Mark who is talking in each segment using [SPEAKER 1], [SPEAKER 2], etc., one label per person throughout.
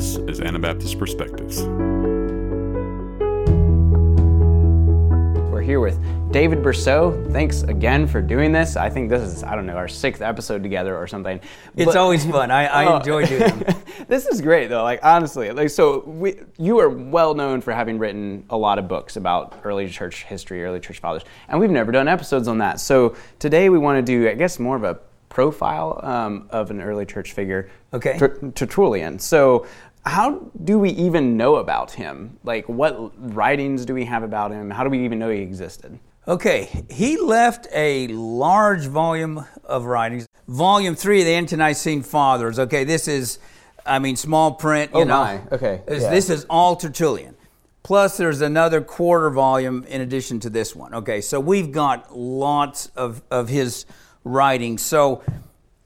[SPEAKER 1] This is Anabaptist Perspectives.
[SPEAKER 2] We're here with David Bercot. Thanks again for doing this. I think this is, I don't know, our sixth episode together or something.
[SPEAKER 3] It's
[SPEAKER 2] But-
[SPEAKER 3] always fun. I, I
[SPEAKER 2] Oh.
[SPEAKER 3] enjoy doing them.
[SPEAKER 2] this is great though. Like honestly, like so we, you are well known for having written a lot of books about early church history, early church fathers, and we've never done episodes on that. So today we want to do, I guess, more of a profile um, of an early church figure,
[SPEAKER 3] Okay.
[SPEAKER 2] Ter- Tertullian. So how do we even know about him? Like what writings do we have about him? How do we even know he existed?
[SPEAKER 3] Okay, he left a large volume of writings. Volume three of the Ante-Nicene Fathers. Okay, this is, I mean, small print. You
[SPEAKER 2] Oh
[SPEAKER 3] know,
[SPEAKER 2] my, okay,
[SPEAKER 3] This,
[SPEAKER 2] yeah.
[SPEAKER 3] this is all Tertullian. Plus, there's another quarter volume in addition to this one. Okay, so we've got lots of of his writings. So,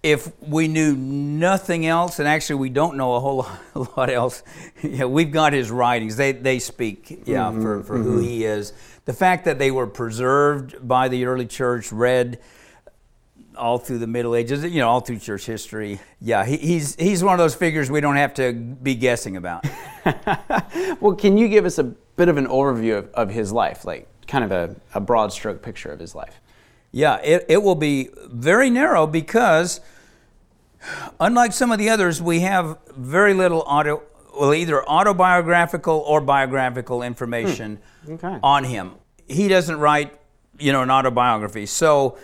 [SPEAKER 3] if we knew nothing else, and actually we don't know a whole lot, else, yeah, we've got his writings. They they speak, yeah,
[SPEAKER 2] Mm-hmm,
[SPEAKER 3] for, for who he is. The fact that they were preserved by the early church, read all through the Middle Ages, you know, all through church history. Yeah, he, he's he's one of those figures we don't have to be guessing about.
[SPEAKER 2] Well, can you give us a bit of an overview of, of his life, like kind of a, a broad stroke picture of his life?
[SPEAKER 3] Yeah, it, it will be very narrow because, unlike some of the others, we have very little auto, well, either autobiographical or biographical information
[SPEAKER 2] Okay.
[SPEAKER 3] on him. He doesn't write, you know, an autobiography. So,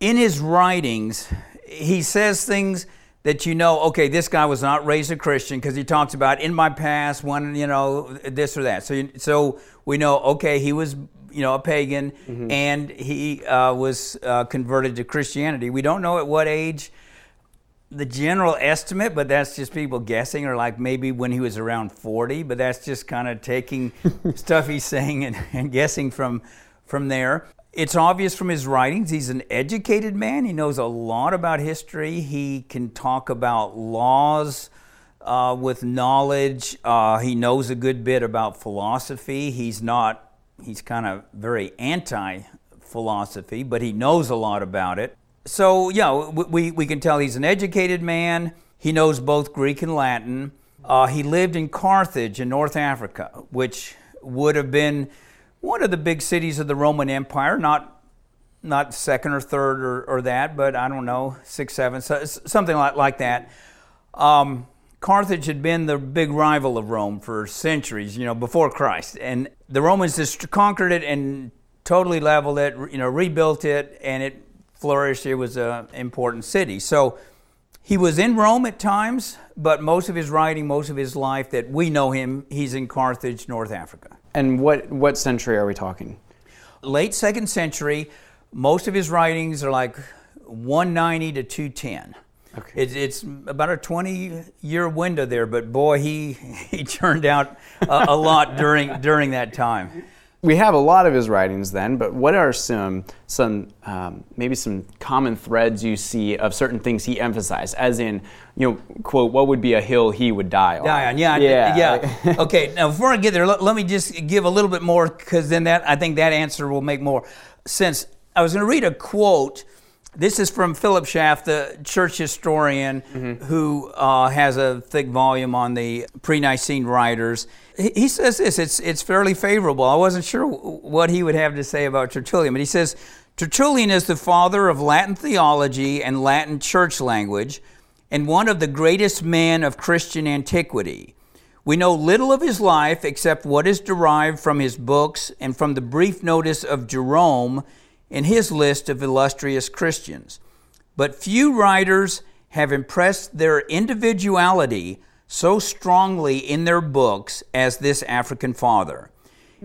[SPEAKER 3] in his writings, he says things that you know, okay, this guy was not raised a Christian because he talks about in my past when you know this or that. So, you- so we know, okay, he was you know a pagan and he uh, was uh, converted to Christianity. We don't know at what age. The general estimate, but that's just people guessing, or like maybe when he was around 40, but that's just kind of taking stuff he's saying and, and guessing from from there. It's obvious from his writings he's an educated man. He knows a lot about history. He can talk about laws uh, with knowledge. Uh, he knows a good bit about philosophy. He's not, he's kind of very anti philosophy, but he knows a lot about it. So, yeah, w- we, we can tell he's an educated man. He knows both Greek and Latin. Uh, he lived in Carthage in North Africa, which would have been one of the big cities of the Roman Empire, not not second or third or, or that, but I don't know, six, seven, so, something like, like that. Um, Carthage had been the big rival of Rome for centuries, you know, before Christ. And the Romans just conquered it and totally leveled it, you know, rebuilt it, and it flourished. It was an important city. So he was in Rome at times, but most of his writing, most of his life that we know him, he's in Carthage, North Africa
[SPEAKER 2] And what, what century are we talking?
[SPEAKER 3] late second century. Most of his writings are like 190 to 210.
[SPEAKER 2] Okay.
[SPEAKER 3] It's, it's about a 20 year window there, but boy, he, he turned out a, a lot during, during that time.
[SPEAKER 2] We have a lot of his writings then, but what are some, some um, maybe some common threads you see of certain things he emphasized? As in, you know, quote, what would be a hill he would die on?
[SPEAKER 3] Die on, yeah,
[SPEAKER 2] yeah.
[SPEAKER 3] yeah. okay, now before I get there, let, let me just give a little bit more because then that I think that answer will make more sense. I was going to read a quote. This is from Philip Schaff, the church historian who uh, has a thick volume on the pre-Nicene writers. He, he says this: it's it's fairly favorable. I wasn't sure what he would have to say about Tertullian, but he says Tertullian is the father of Latin theology and Latin church language and one of the greatest men of Christian antiquity. We know little of his life except what is derived from his books and from the brief notice of Jerome in his list of illustrious Christians. But few writers have impressed their individuality so strongly in their books as this African father.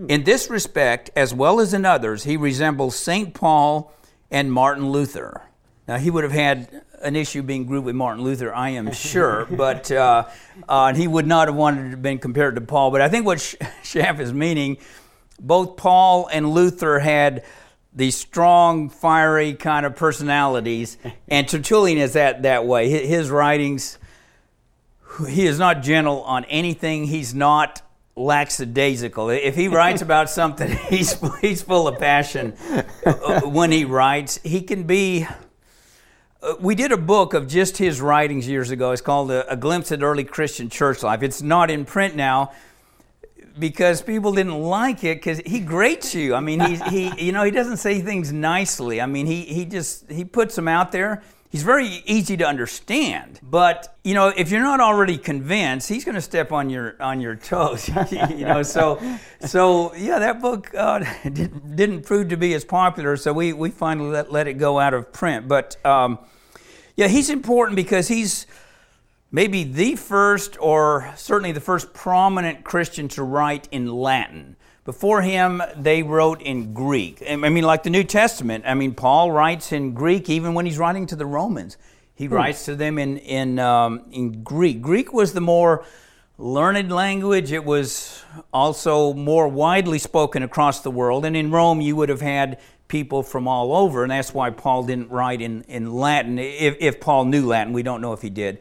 [SPEAKER 3] In this respect, as well as in others, he resembles St. Paul and Martin Luther. Now, he would have had an issue being grouped with Martin Luther, I am sure, but uh, uh, he would not have wanted to have been compared to Paul. But I think what Sch- Schaff is meaning, both Paul and Luther had these strong, fiery kind of personalities, and Tertullian is that that way. His writings, he is not gentle on anything. He's not lackadaisical. If he writes about something, he's he's full of passion uh, when he writes. He can be uh, we did a book of just his writings years ago. It's called A, a Glimpse at Early Christian Church Life. It's not in print now because people didn't like it because he grates you. I mean, he, he, you know, he doesn't say things nicely. I mean, he, he just, he puts them out there. He's very easy to understand, but you know, if you're not already convinced, he's going to step on your on your toes. you know, so so yeah, that book uh, didn't, didn't prove to be as popular, so we we finally let, let it go out of print. But um, yeah, he's important because he's maybe the first, or certainly the first prominent Christian to write in Latin. Before him, they wrote in Greek. I mean, like the New Testament. I mean, Paul writes in Greek even when he's writing to the Romans. He hmm. writes to them in in um, in Greek. Greek was the more learned language. It was also more widely spoken across the world. And in Rome, you would have had people from all over, and that's why Paul didn't write in, in Latin. If, if Paul knew Latin, we don't know if he did.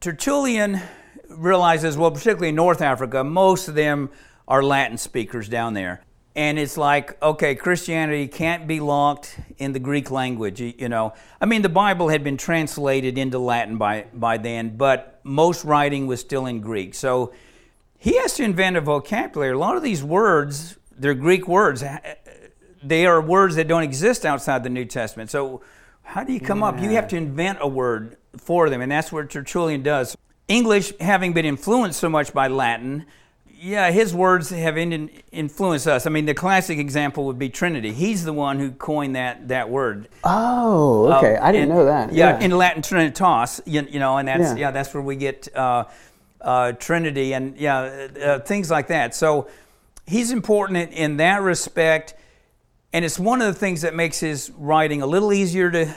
[SPEAKER 3] Tertullian realizes, well, particularly in North Africa, most of them are Latin speakers down there. And it's like, okay, Christianity can't be locked in the Greek language, you know. I mean, the Bible had been translated into Latin by, by then, but most writing was still in Greek. So he has to invent a vocabulary. A lot of these words, they're Greek words. They are words that don't exist outside the New Testament. So how do you come yeah. up? You have to invent a word for them, and that's what Tertullian does. English, having been influenced so much by Latin, yeah, his words have in, influenced us. I mean, the classic example would be Trinity. He's the one who coined that, that word.
[SPEAKER 2] Oh, okay. Uh, I didn't
[SPEAKER 3] and,
[SPEAKER 2] know that.
[SPEAKER 3] Yeah, yeah, in Latin, Trinitas. You, you, know, and that's yeah. yeah that's where we get uh, uh, Trinity and yeah, uh, things like that. So he's important in that respect, and it's one of the things that makes his writing a little easier to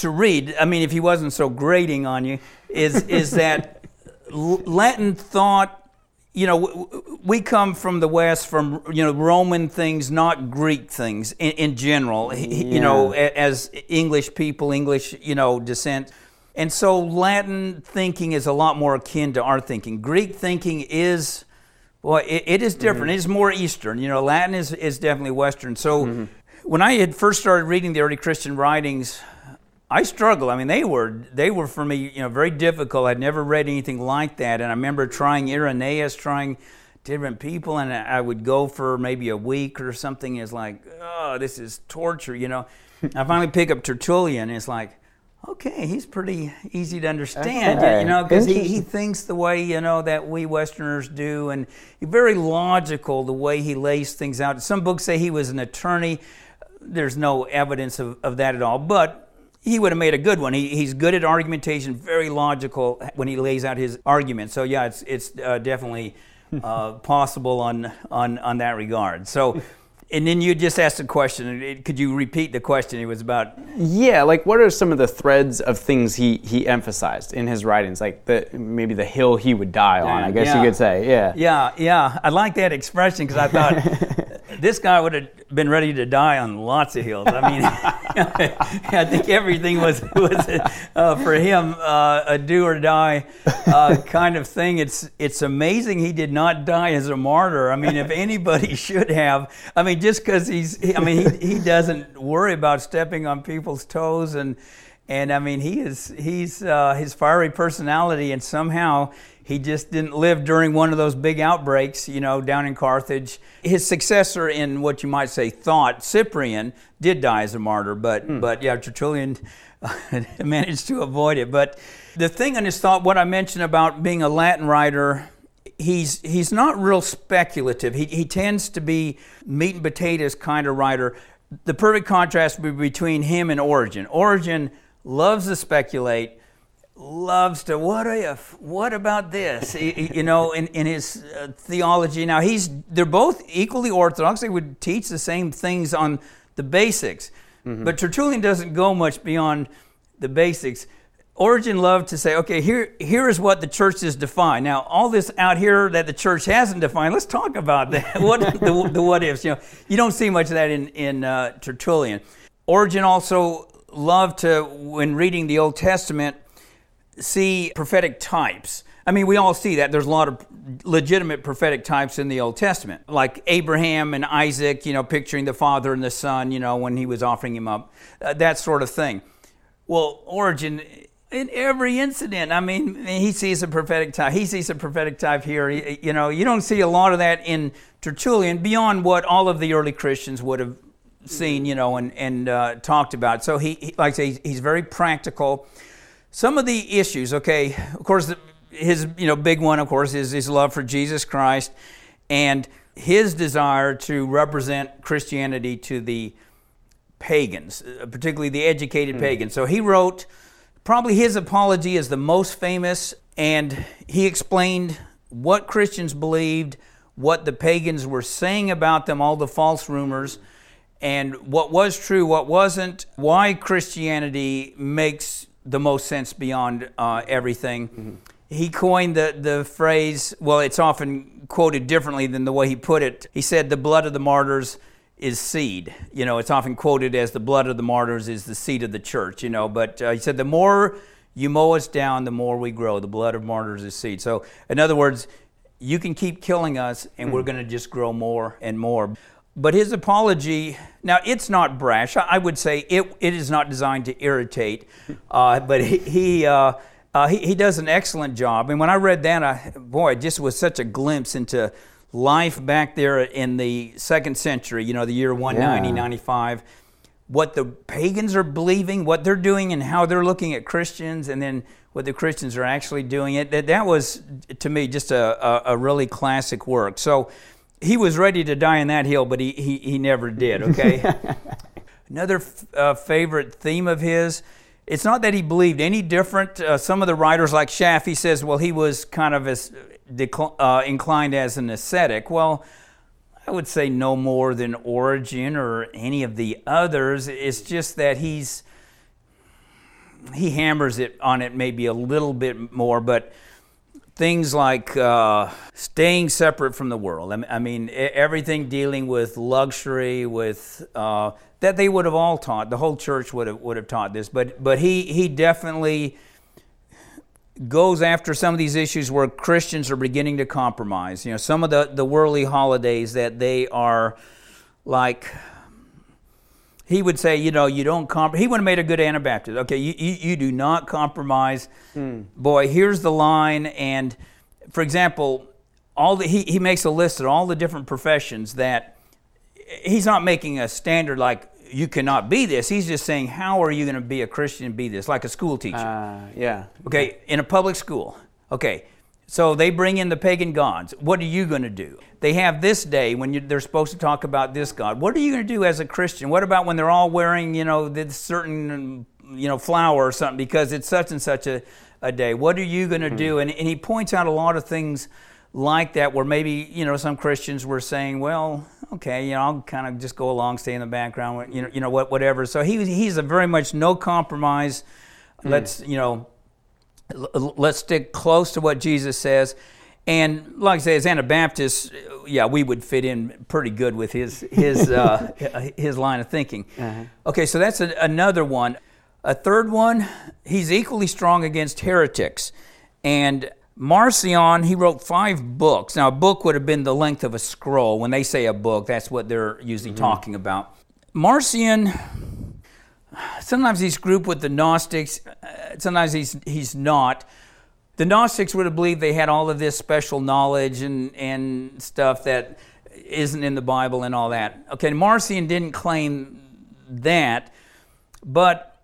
[SPEAKER 3] to read. I mean, if he wasn't so grating on you, is is that Latin thought you know, we come from the West, from you know Roman things, not Greek things in, in general. Yeah. You know, as English people, English you know descent, and so Latin thinking is a lot more akin to our thinking. Greek thinking is, well, it, it is different. Mm-hmm. It is more Eastern. You know, Latin is is definitely Western. So. Mm-hmm. When I had first started reading the early Christian writings, I struggle. I mean, they were they were for me, you know, very difficult. I'd never read anything like that, and I remember trying Irenaeus, trying different people, and I would go for maybe a week or something. It's like, oh, this is torture, you know. I finally pick up Tertullian, and it's like, okay, he's pretty easy to understand, okay. you know, because he, he thinks the way you know that we Westerners do, and very logical the way he lays things out. Some books say he was an attorney. There's no evidence of, of that at all, but he would have made a good one. He, he's good at argumentation, very logical when he lays out his argument. So yeah, it's it's uh, definitely uh, possible on on on that regard. So. And then you just asked a question. Could you repeat the question? It was about.
[SPEAKER 2] Yeah, like what are some of the threads of things he he emphasized in his writings? Like the maybe the hill he would die on. I guess yeah. you could say. Yeah.
[SPEAKER 3] Yeah, yeah. I like that expression because I thought this guy would have been ready to die on lots of hills. I mean, I think everything was was uh, for him uh, a do or die uh, kind of thing. It's it's amazing he did not die as a martyr. I mean, if anybody should have, I mean, just because he's, I mean, he, he doesn't worry about stepping on people's toes and. And I mean, he is he's uh, his fiery personality, and somehow he just didn't live during one of those big outbreaks, you know, down in Carthage. His successor in what you might say thought, Cyprian, did die as a martyr, but mm. but yeah, Tertullian managed to avoid it. But the thing on his thought, what I mentioned about being a Latin writer, he's he's not real speculative. He he tends to be meat and potatoes kind of writer. The perfect contrast would be between him and Origen. Origen loves to speculate loves to what you, what about this you know in, in his uh, theology now he's they're both equally orthodox they would teach the same things on the basics mm-hmm. but tertullian doesn't go much beyond the basics Origen loved to say, okay, here, here is what the church is defined. Now, all this out here that the church hasn't defined, let's talk about that. what the, the, what ifs? You know, you don't see much of that in in uh, Tertullian. Origen also loved to, when reading the Old Testament, see prophetic types. I mean, we all see that. There's a lot of legitimate prophetic types in the Old Testament, like Abraham and Isaac, you know, picturing the father and the son, you know, when he was offering him up, uh, that sort of thing. Well, Origen, in every incident, I mean, he sees a prophetic type. He sees a prophetic type here. You know, you don't see a lot of that in Tertullian beyond what all of the early Christians would have seen, you know, and, and uh, talked about. So he, he, like I say, he's very practical. Some of the issues, okay, of course, his, you know, big one, of course, is his love for Jesus Christ and his desire to represent Christianity to the pagans, uh, particularly the educated mm. pagans. So he wrote, probably his apology is the most famous, and he explained what Christians believed, what the pagans were saying about them, all the false rumors, and what was true, what wasn't, why Christianity makes the most sense beyond uh, everything. Mm-hmm. He coined the, the phrase, well, it's often quoted differently than the way he put it. He said, The blood of the martyrs is seed. You know, it's often quoted as the blood of the martyrs is the seed of the church, you know, but uh, he said, the more you mow us down, the more we grow. The blood of martyrs is seed. So, in other words, you can keep killing us and we're hmm. going to just grow more and more. But his apology, now it's not brash. I would say it, it is not designed to irritate, uh, but he, he, uh, uh, he, he, does an excellent job. And when I read that, I, boy, it just was such a glimpse into life back there in the second century, you know, the year 190, yeah. 95, what the pagans are believing, what they're doing, and how they're looking at Christians, and then what the Christians are actually doing. It that, that was to me just a, a, a, really classic work. So he was ready to die on that hill, but he he, he never did. Okay. Another f- uh, favorite theme of his. It's not that he believed any different. Uh, some of the writers, like Schaff, he says, well, he was kind of as decl- uh, inclined as an ascetic. Well, I would say no more than Origen or any of the others. It's just that he's he hammers it on it maybe a little bit more, but things like uh, staying separate from the world. I mean, everything dealing with luxury, with uh, that they would have all taught. The whole church would have would have taught this, but but he he definitely goes after some of these issues where Christians are beginning to compromise. You know, some of the, the worldly holidays that they are like, he would say, you know, you don't comp. He would have made a good Anabaptist. Okay, you, you, you do not compromise. Mm. Boy, here's the line. And for example, all the, he, he makes a list of all the different professions that he's not making a standard like you cannot be this. He's just saying, how are you going to be a Christian and be this? Like a school teacher. Uh,
[SPEAKER 2] yeah.
[SPEAKER 3] Okay, in a public school. Okay, so they bring in the pagan gods. What are you going to do? They have this day when you, they're supposed to talk about this God. What are you going to do as a Christian? What about when they're all wearing, you know, this certain, you know, flower or something because it's such and such a, a day? What are you going to mm-hmm. do? And, and he points out a lot of things like that where maybe you know some Christians were saying, well, okay, you know, I'll kind of just go along, stay in the background, you know, you know what, whatever. So he he's a very much no compromise. Mm. Let's you know, let's stick close to what Jesus says. And like I say, as Anabaptists, yeah, we would fit in pretty good with his his uh, his line of thinking. Uh-huh. Okay, so that's a, another one. A third one, he's equally strong against heretics, and Marcion, he wrote five books. Now, a book would have been the length of a scroll. When they say a book, that's what they're usually mm-hmm. talking about. Marcion, sometimes he's grouped with the Gnostics, uh, sometimes he's, he's not. The Gnostics would have believed they had all of this special knowledge and, and stuff that isn't in the Bible and all that. Okay, Marcion didn't claim that, but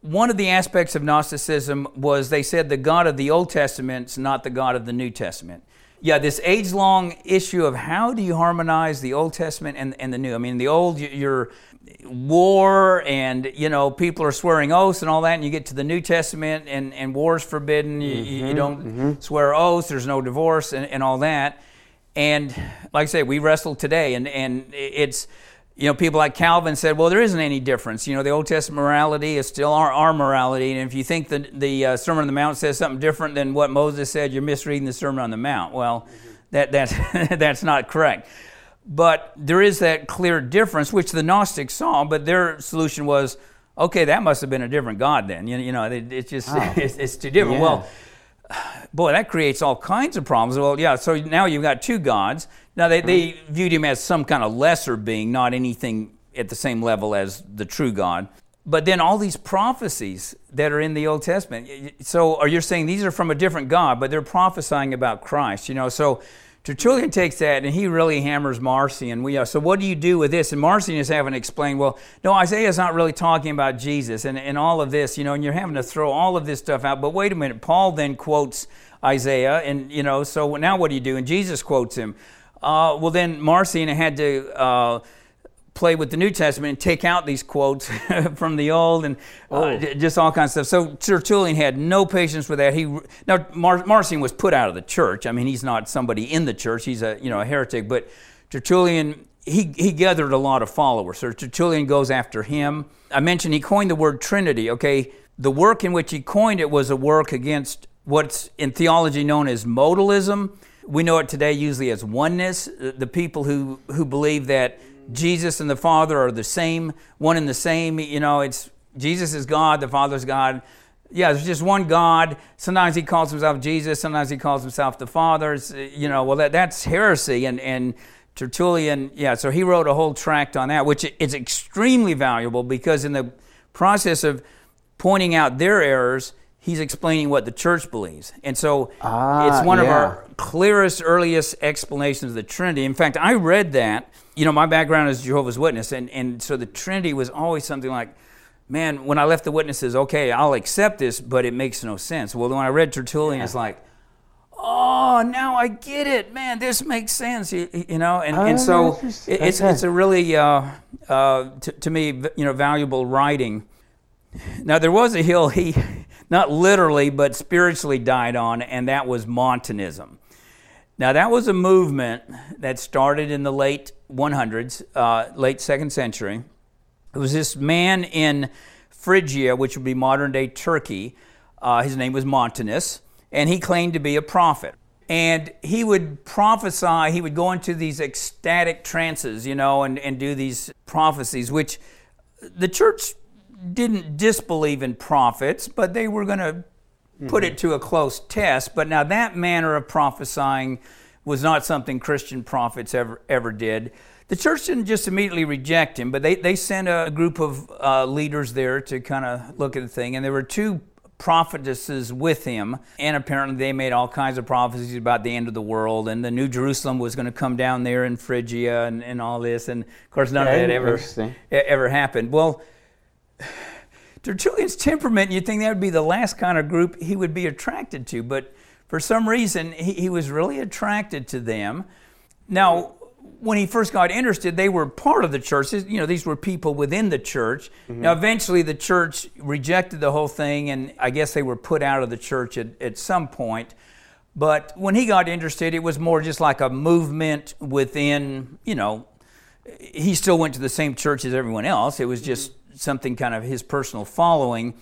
[SPEAKER 3] one of the aspects of Gnosticism was they said the God of the Old Testament is not the God of the New Testament. Yeah, this age long issue of how do you harmonize the Old Testament and, and the New? I mean, the Old, you're war and, you know, people are swearing oaths and all that, and you get to the New Testament and, and war's forbidden. You, mm-hmm, you don't mm-hmm. swear oaths, there's no divorce and, and all that. And like I say, we wrestle today, and, and it's you know, people like Calvin said, well, there isn't any difference. You know, the Old Testament morality is still our, our morality. And if you think that the uh, Sermon on the Mount says something different than what Moses said, you're misreading the Sermon on the Mount. Well, that, that's, that's not correct. But there is that clear difference, which the Gnostics saw, but their solution was, okay, that must have been a different God then. You, you know, it, it's just, oh. it's, it's, too different. Yeah. Well, boy, that creates all kinds of problems. Well, yeah, so now you've got two gods. Now, they, they mm-hmm. viewed him as some kind of lesser being, not anything at the same level as the true God. but then all these prophecies that are in the Old Testament. So, are you saying these are from a different God, but they're prophesying about Christ? You know, so Tertullian takes that and he really hammers Marcion. We, uh, so, what do you do with this? And Marcion is having to explain, well, no, Isaiah is not really talking about Jesus and, and all of this, you know, and you're having to throw all of this stuff out. But wait a minute, Paul then quotes Isaiah, and, you know, so now what do you do? And Jesus quotes him. Uh, well, then Marcion had to. Uh, play with the New Testament and take out these quotes from the Old and uh, oh. just all kinds of stuff. So Tertullian had no patience with that. He now Mar- Marcion was put out of the church. I mean, he's not somebody in the church. He's a you know a heretic. But Tertullian he he gathered a lot of followers. So Tertullian goes after him. I mentioned he coined the word Trinity. Okay, the work in which he coined it was a work against what's in theology known as modalism. We know it today usually as oneness. The people who who believe that Jesus and the Father are the same, one and the same. You know, it's Jesus is God, the Father is God. Yeah, there's just one God. Sometimes he calls himself Jesus, sometimes he calls himself the Father. It's, you know, well, that, that's heresy. And, and Tertullian, yeah, so he wrote a whole tract on that, which is extremely valuable because in the process of pointing out their errors, he's explaining what the church believes. And so ah, it's one yeah. of our clearest, earliest explanations of the Trinity. In fact, I read that you know, my background is Jehovah's Witness, and, and so the Trinity was always something like, man, when I left the witnesses, okay, I'll accept this, but it makes no sense. Well, when I read Tertullian, yeah. it's like, oh, now I get it, man, this makes sense, you, you know, and, oh, and so it, it's, it's a really, uh, uh, t- to me, you know, valuable writing. Now, there was a hill he, not literally, but spiritually died on, and that was Montanism. Now, that was a movement that started in the late 100s, uh, late second century. It was this man in Phrygia, which would be modern day Turkey. Uh, his name was Montanus, and he claimed to be a prophet. And he would prophesy, he would go into these ecstatic trances, you know, and, and do these prophecies, which the church didn't disbelieve in prophets, but they were going to put it to a close test. But now that manner of prophesying was not something Christian prophets ever ever did. The church didn't just immediately reject him, but they, they sent a group of uh, leaders there to kind of look at the thing. And there were two prophetesses with him, and apparently they made all kinds of prophecies about the end of the world, and the New Jerusalem was going to come down there in Phrygia and, and all this. And of course, none okay, of that ever, ever happened. Well, Tertullian's temperament, you'd think that would be the last kind of group he would be attracted to, but for some reason, he, he was really attracted to them. Now, when he first got interested, they were part of the church. You know, these were people within the church. Mm-hmm. Now, eventually, the church rejected the whole thing, and I guess they were put out of the church at, at some point. But when he got interested, it was more just like a movement within, you know, he still went to the same church as everyone else. It was just something kind of his personal following.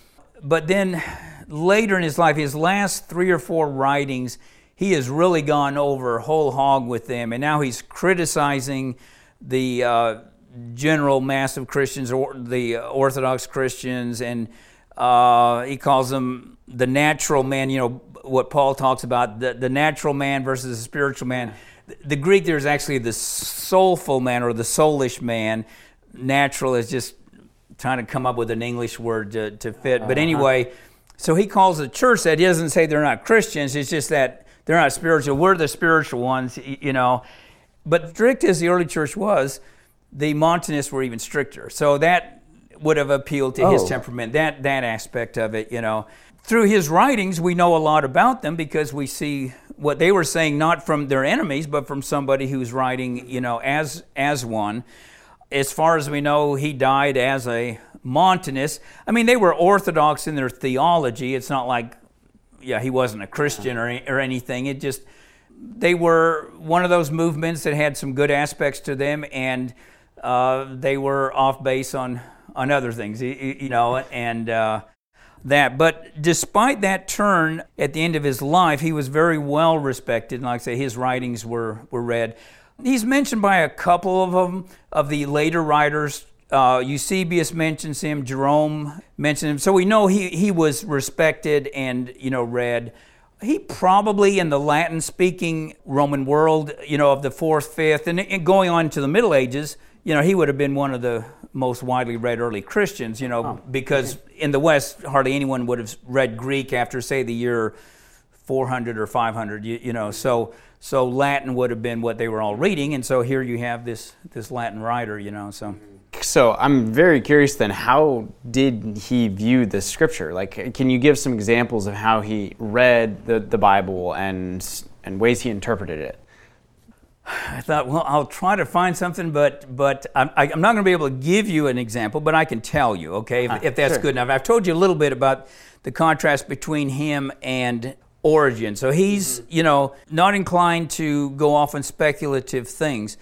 [SPEAKER 3] But then later in his life, his last three or four writings, he has really gone over whole hog with them. And now he's criticizing the uh, general mass of Christians, or the Orthodox Christians, and uh, he calls them the natural man, you know, what Paul talks about, the, the natural man versus the spiritual man. The Greek there is actually the soulful man or the soulish man. Natural is just trying to come up with an English word to, to fit. But uh-huh. anyway, so he calls the church that. He doesn't say they're not Christians. It's just that they're not spiritual. We're the spiritual ones, you know. But strict as the early church was, the Montanists were even stricter. So that would have appealed to oh. his temperament, that, that aspect of it, you know. Through his writings, we know a lot about them because we see what they were saying not from their enemies, but from somebody who's writing, you know, as, as one as far as we know, he died as a Montanist. I mean, they were orthodox in their theology. It's not like, yeah, he wasn't a Christian or, or anything. It just, they were one of those movements that had some good aspects to them, and uh, they were off base on, on other things, you, you know, and uh, that. But despite that turn at the end of his life, he was very well respected. And like I say, his writings were, were read. He's mentioned by a couple of them, of the later writers. Uh, Eusebius mentions him, Jerome mentions him. So we know he, he was respected and, you know, read. He probably in the Latin speaking Roman world, you know, of the fourth, fifth, and, and going on to the Middle Ages, you know, he would have been one of the most widely read early Christians, you know,
[SPEAKER 2] Oh,
[SPEAKER 3] because in the West, hardly anyone would have read Greek after, say, the year 400 or 500, you, you know. So, so Latin would have been what they were all reading, and so here you have this this Latin writer, you know. So,
[SPEAKER 2] So I'm very curious then, how did he view the scripture? Like, can you give some examples of how he read the, the Bible and, and ways he interpreted it?
[SPEAKER 3] I thought, well, I'll try to find something, but but I'm, I- I'm not going to be able to give you an example, but I can tell you, okay, if, ah, if that's
[SPEAKER 2] sure.
[SPEAKER 3] good enough. I've told you a little bit about the contrast between him and Origen. So he's, mm-hmm. you know, not inclined to go off on speculative things.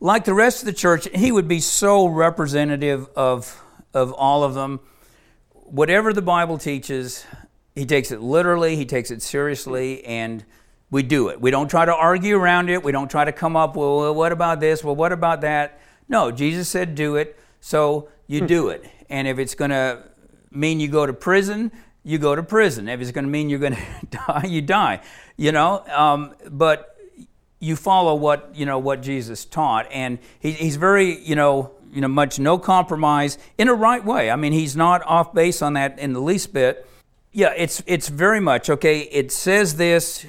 [SPEAKER 3] Like the rest of the church, he would be so representative of of all of them. Whatever the Bible teaches, he takes it literally, he takes it seriously, and we do it. We don't try to argue around it. We don't try to come up, well, well, what about this? Well, what about that? No, Jesus said do it, so you hmm. do it. And if it's going to mean you go to prison, you go to prison. If it's going to mean you're going to die, you die. You know, um, but you follow what you know what Jesus taught, and he, he's very you know you know much no compromise in a right way. I mean, he's not off base on that in the least bit. Yeah, it's it's very much okay. It says this,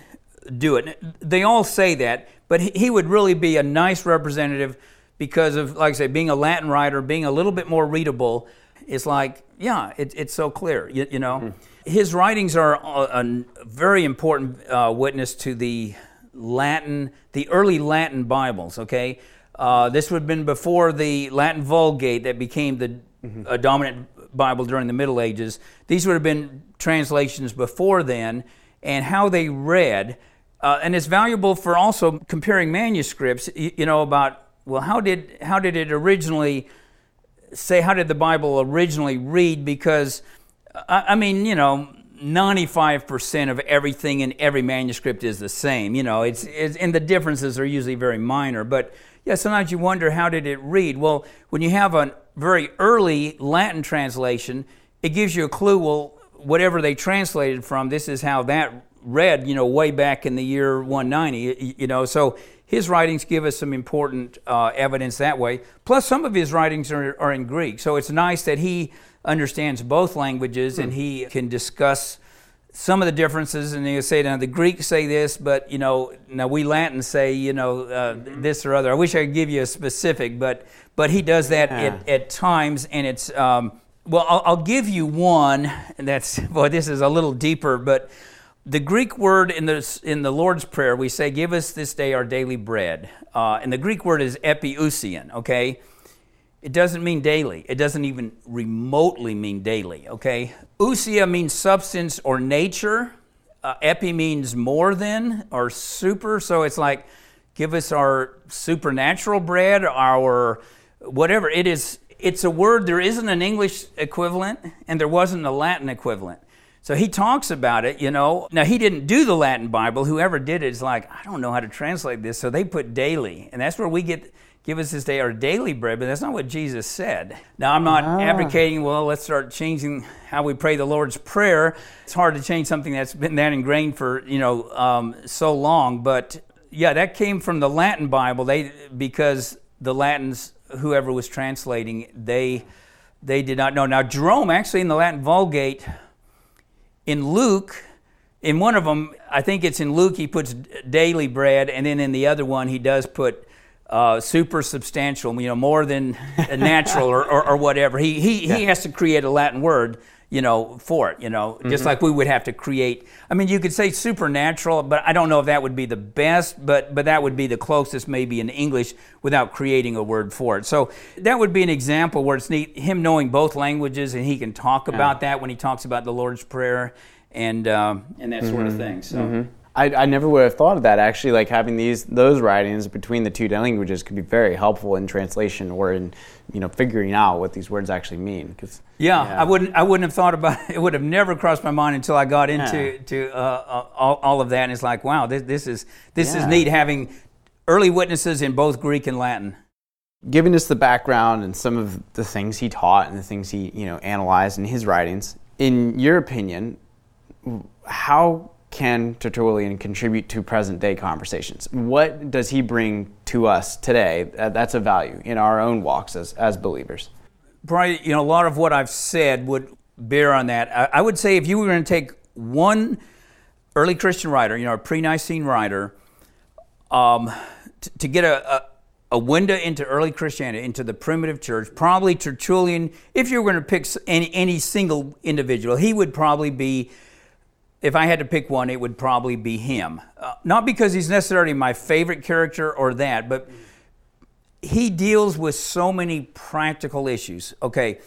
[SPEAKER 3] do it. They all say that, but he, he would really be a nice representative because of like I say, being a Latin writer, being a little bit more readable. It's like yeah, it, it's so clear. You, you know, his writings are a, a very important uh, witness to the Latin, the early Latin Bibles, okay? Uh, this would have been before the Latin Vulgate that became the uh, dominant Bible during the Middle Ages. These would have been translations before then, and how they read. Uh, and it's valuable for also comparing manuscripts, you, you know, about, well, how did, how did it originally say how did the Bible originally read? Because, I, mean, you know, 95% of everything in every manuscript is the same. You know, it's, it's, and the differences are usually very minor. But yeah, sometimes you wonder how did it read? Well, when you have a very early Latin translation, it gives you a clue. Well, whatever they translated from, this is how that read. You know, way back in the year 190. You know, so his writings give us some important uh, evidence that way. Plus, some of his writings are, are in Greek, so it's nice that he understands both languages and he can discuss some of the differences. And he'll say, now the Greeks say this, but you know, now we Latins say, you know, uh, this or other. I wish I could give you a specific, but but he does that at, at times, and it's. Um, well, I'll, I'll give you one. And that's boy, this is a little deeper, but the Greek word in the in the Lord's Prayer, we say, "Give us this day our daily bread," uh, and the Greek word is epiousian. Okay, it doesn't mean daily. It doesn't even remotely mean daily. Okay, ousia means substance or nature. Uh, epi means more than or super. So it's like, give us our supernatural bread, our whatever. It is. It's a word. There isn't an English equivalent, and there wasn't a Latin equivalent. So he talks about it, you know. Now, he didn't do the Latin Bible. Whoever did it is like, I don't know how to translate this. So they put daily. And that's where we get, give us this day our daily bread, but that's not what Jesus said. Now, I'm not advocating, well, let's start changing how we pray the Lord's Prayer. It's hard to change something that's been that ingrained for, you know, um, so long. But yeah, that came from the Latin Bible. They, because the Latins, whoever was translating, they, they did not know. Now, Jerome, actually, in the Latin Vulgate, in Luke, in one of them, I think it's in Luke, he puts daily bread, and then in the other one, he does put uh, super substantial, you know, more than natural or, or, or whatever. He, he, he has to create a Latin word, you know, for it, you know, just mm-hmm. like we would have to create. I mean, you could say supernatural, but I don't know if that would be the best, but, but that would be the closest maybe in English without creating a word for it. So that would be an example where it's neat, him knowing both languages and he can talk about that when he talks about the Lord's Prayer and, um, and that sort of mm-hmm. thing. So. Mm-hmm.
[SPEAKER 2] I, I never would have thought of that actually like having these those writings between the two languages could be very helpful in translation or in you know figuring out what these words actually mean 'cause-
[SPEAKER 3] Yeah, I wouldn't. I wouldn't have thought about it. It would have never crossed my mind until I got into to uh, uh, all, all of that. And it's like, wow, this, this is this is neat having early witnesses in both Greek and Latin.
[SPEAKER 2] giving us the background and some of the things he taught and the things he you know analyzed in his writings in your opinion how can Tertullian contribute to present day conversations? What does he bring to us today that's a value in our own walks as, as believers?
[SPEAKER 3] Probably, you know, a lot of what I've said would bear on that. I, I would say if you were going to take one early Christian writer, you know, a pre Nicene writer, um, t- to get a, a, a, window into early Christianity, into the primitive church, probably Tertullian, if you were going to pick any, any single individual, he would probably be, if I had to pick one, it would probably be him. Uh, not because he's necessarily my favorite character or that, but he deals with so many practical issues. Okay,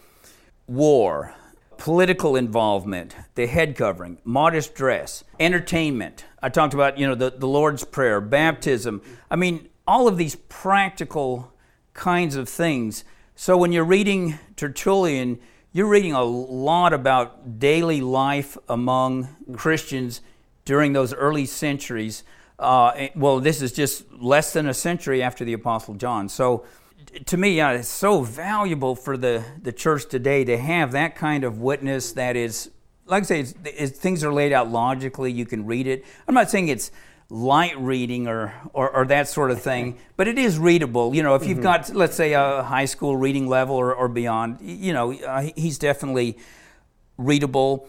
[SPEAKER 3] war, political involvement, the head covering, modest dress, entertainment. I talked about, you know, the, the Lord's Prayer, baptism. I mean, all of these practical kinds of things. So when you're reading Tertullian, you're reading a lot about daily life among Christians during those early centuries. Uh, well, this is just less than a century after the Apostle John. So to me, yeah, it's so valuable for the, the church today to have that kind of witness that is, like I say, it's, it's, things are laid out logically. You can read it. I'm not saying it's light reading or, or, or, that sort of thing, but it is readable. You know, if you've mm-hmm. got, let's say, a high school reading level or, or beyond, you know, uh, he's definitely readable.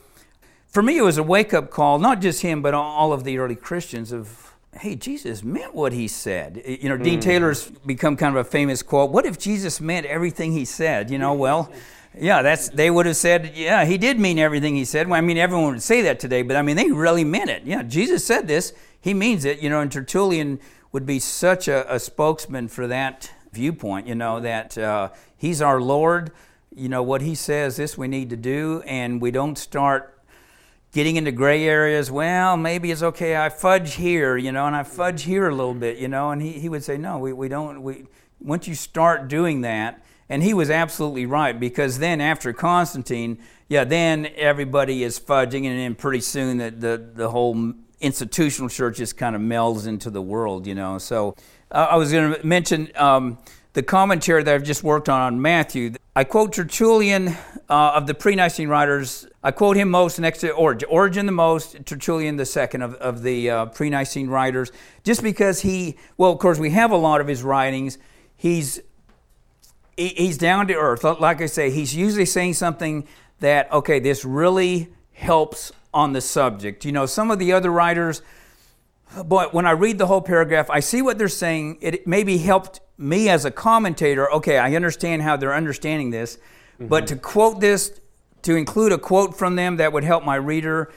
[SPEAKER 3] For me, it was a wake up call, not just him, but all of the early Christians of hey, Jesus meant what he said. You know, mm. Dean Taylor's become kind of a famous quote. What if Jesus meant everything he said? You know, well, yeah, that's they would have said, yeah, he did mean everything he said. Well, I mean, everyone would say that today, but I mean, they really meant it. Yeah, Jesus said this, he means it. You know, and Tertullian would be such a, a spokesman for that viewpoint. You know, that uh, he's our Lord. You know what he says, this we need to do, and we don't start getting into gray areas. Well, maybe it's okay. I fudge here, you know, and I fudge here a little bit, you know. And he, he would say, no, we, we don't. We once you start doing that, and he was absolutely right because then after Constantine, yeah, then everybody is fudging, and then pretty soon the the, the whole institutional church just kind of melds into the world, you know. So uh, I was going to mention. Um, the commentary that I've just worked on on Matthew. I quote Tertullian uh, of the pre-Nicene writers. I quote him most next to Origen. Origen the most, Tertullian the second of, of the uh, pre-Nicene writers, just because he, well, of course, we have a lot of his writings. He's he's down to earth. Like I say, he's usually saying something that, okay, this really helps on the subject. You know, some of the other writers, but when I read the whole paragraph, I see what they're saying. It maybe helped me as a commentator, okay, I understand how they're understanding this, mm-hmm. but to quote this, to include a quote from them that would help my reader,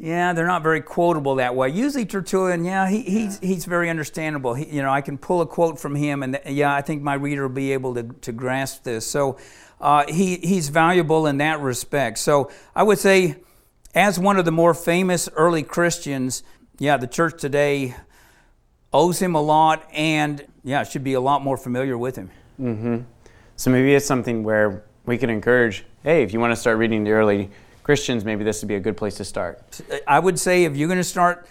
[SPEAKER 3] yeah, they're not very quotable that way. Usually Tertullian, yeah, he, he's, he's very understandable. He, you know, I can pull a quote from him, and yeah, I think my reader will be able to, to grasp this. So uh, he, he's valuable in that respect. So I would say, as one of the more famous early Christians, yeah, the church today owes him a lot and yeah, should be a lot more familiar with him.
[SPEAKER 2] Mm-hmm. So maybe it's something where we can encourage, hey, if you want to start reading the early Christians, maybe this would be a good place to start.
[SPEAKER 3] I would say if you're going to start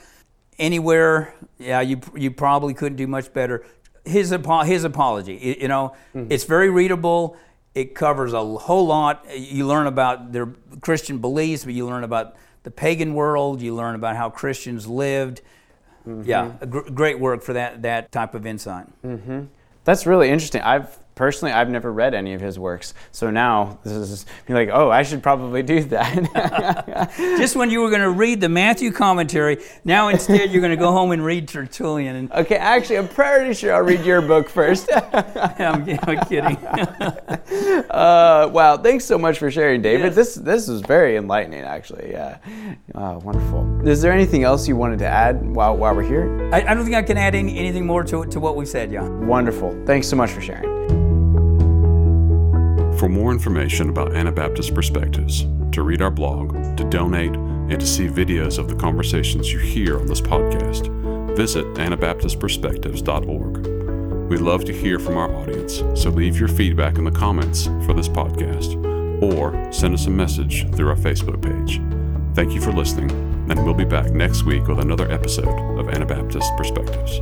[SPEAKER 3] anywhere, yeah, you you probably couldn't do much better. His his apology, you know, mm-hmm. it's very readable. It covers a whole lot. You learn about their Christian beliefs, but you learn about the pagan world. You learn about how Christians lived. Mm-hmm. Yeah, gr- great work for that that type of insight.
[SPEAKER 2] Mm-hmm. That's really interesting. I've personally, I've never read any of his works. So now this is like, oh, I should probably do that.
[SPEAKER 3] Just when you were going to read the Matthew commentary, now instead you're going to go home and read Tertullian. And
[SPEAKER 2] okay, actually, I'm pretty sure I'll read your book first.
[SPEAKER 3] I'm, I'm, kidding.
[SPEAKER 2] uh, wow, thanks so much for sharing, David. Yes. This this was very enlightening, actually. Yeah, uh, wonderful. Is there anything else you wanted to add while while we're here?
[SPEAKER 3] I, I don't think I can add any, anything more to to what we said, John.
[SPEAKER 2] Wonderful. Thanks so much for sharing.
[SPEAKER 1] For more information about Anabaptist Perspectives, to read our blog, to donate, and to see videos of the conversations you hear on this podcast, visit AnabaptistPerspectives.org. We'd love to hear from our audience, so leave your feedback in the comments for this podcast or send us a message through our Facebook page. Thank you for listening, and we'll be back next week with another episode of Anabaptist Perspectives.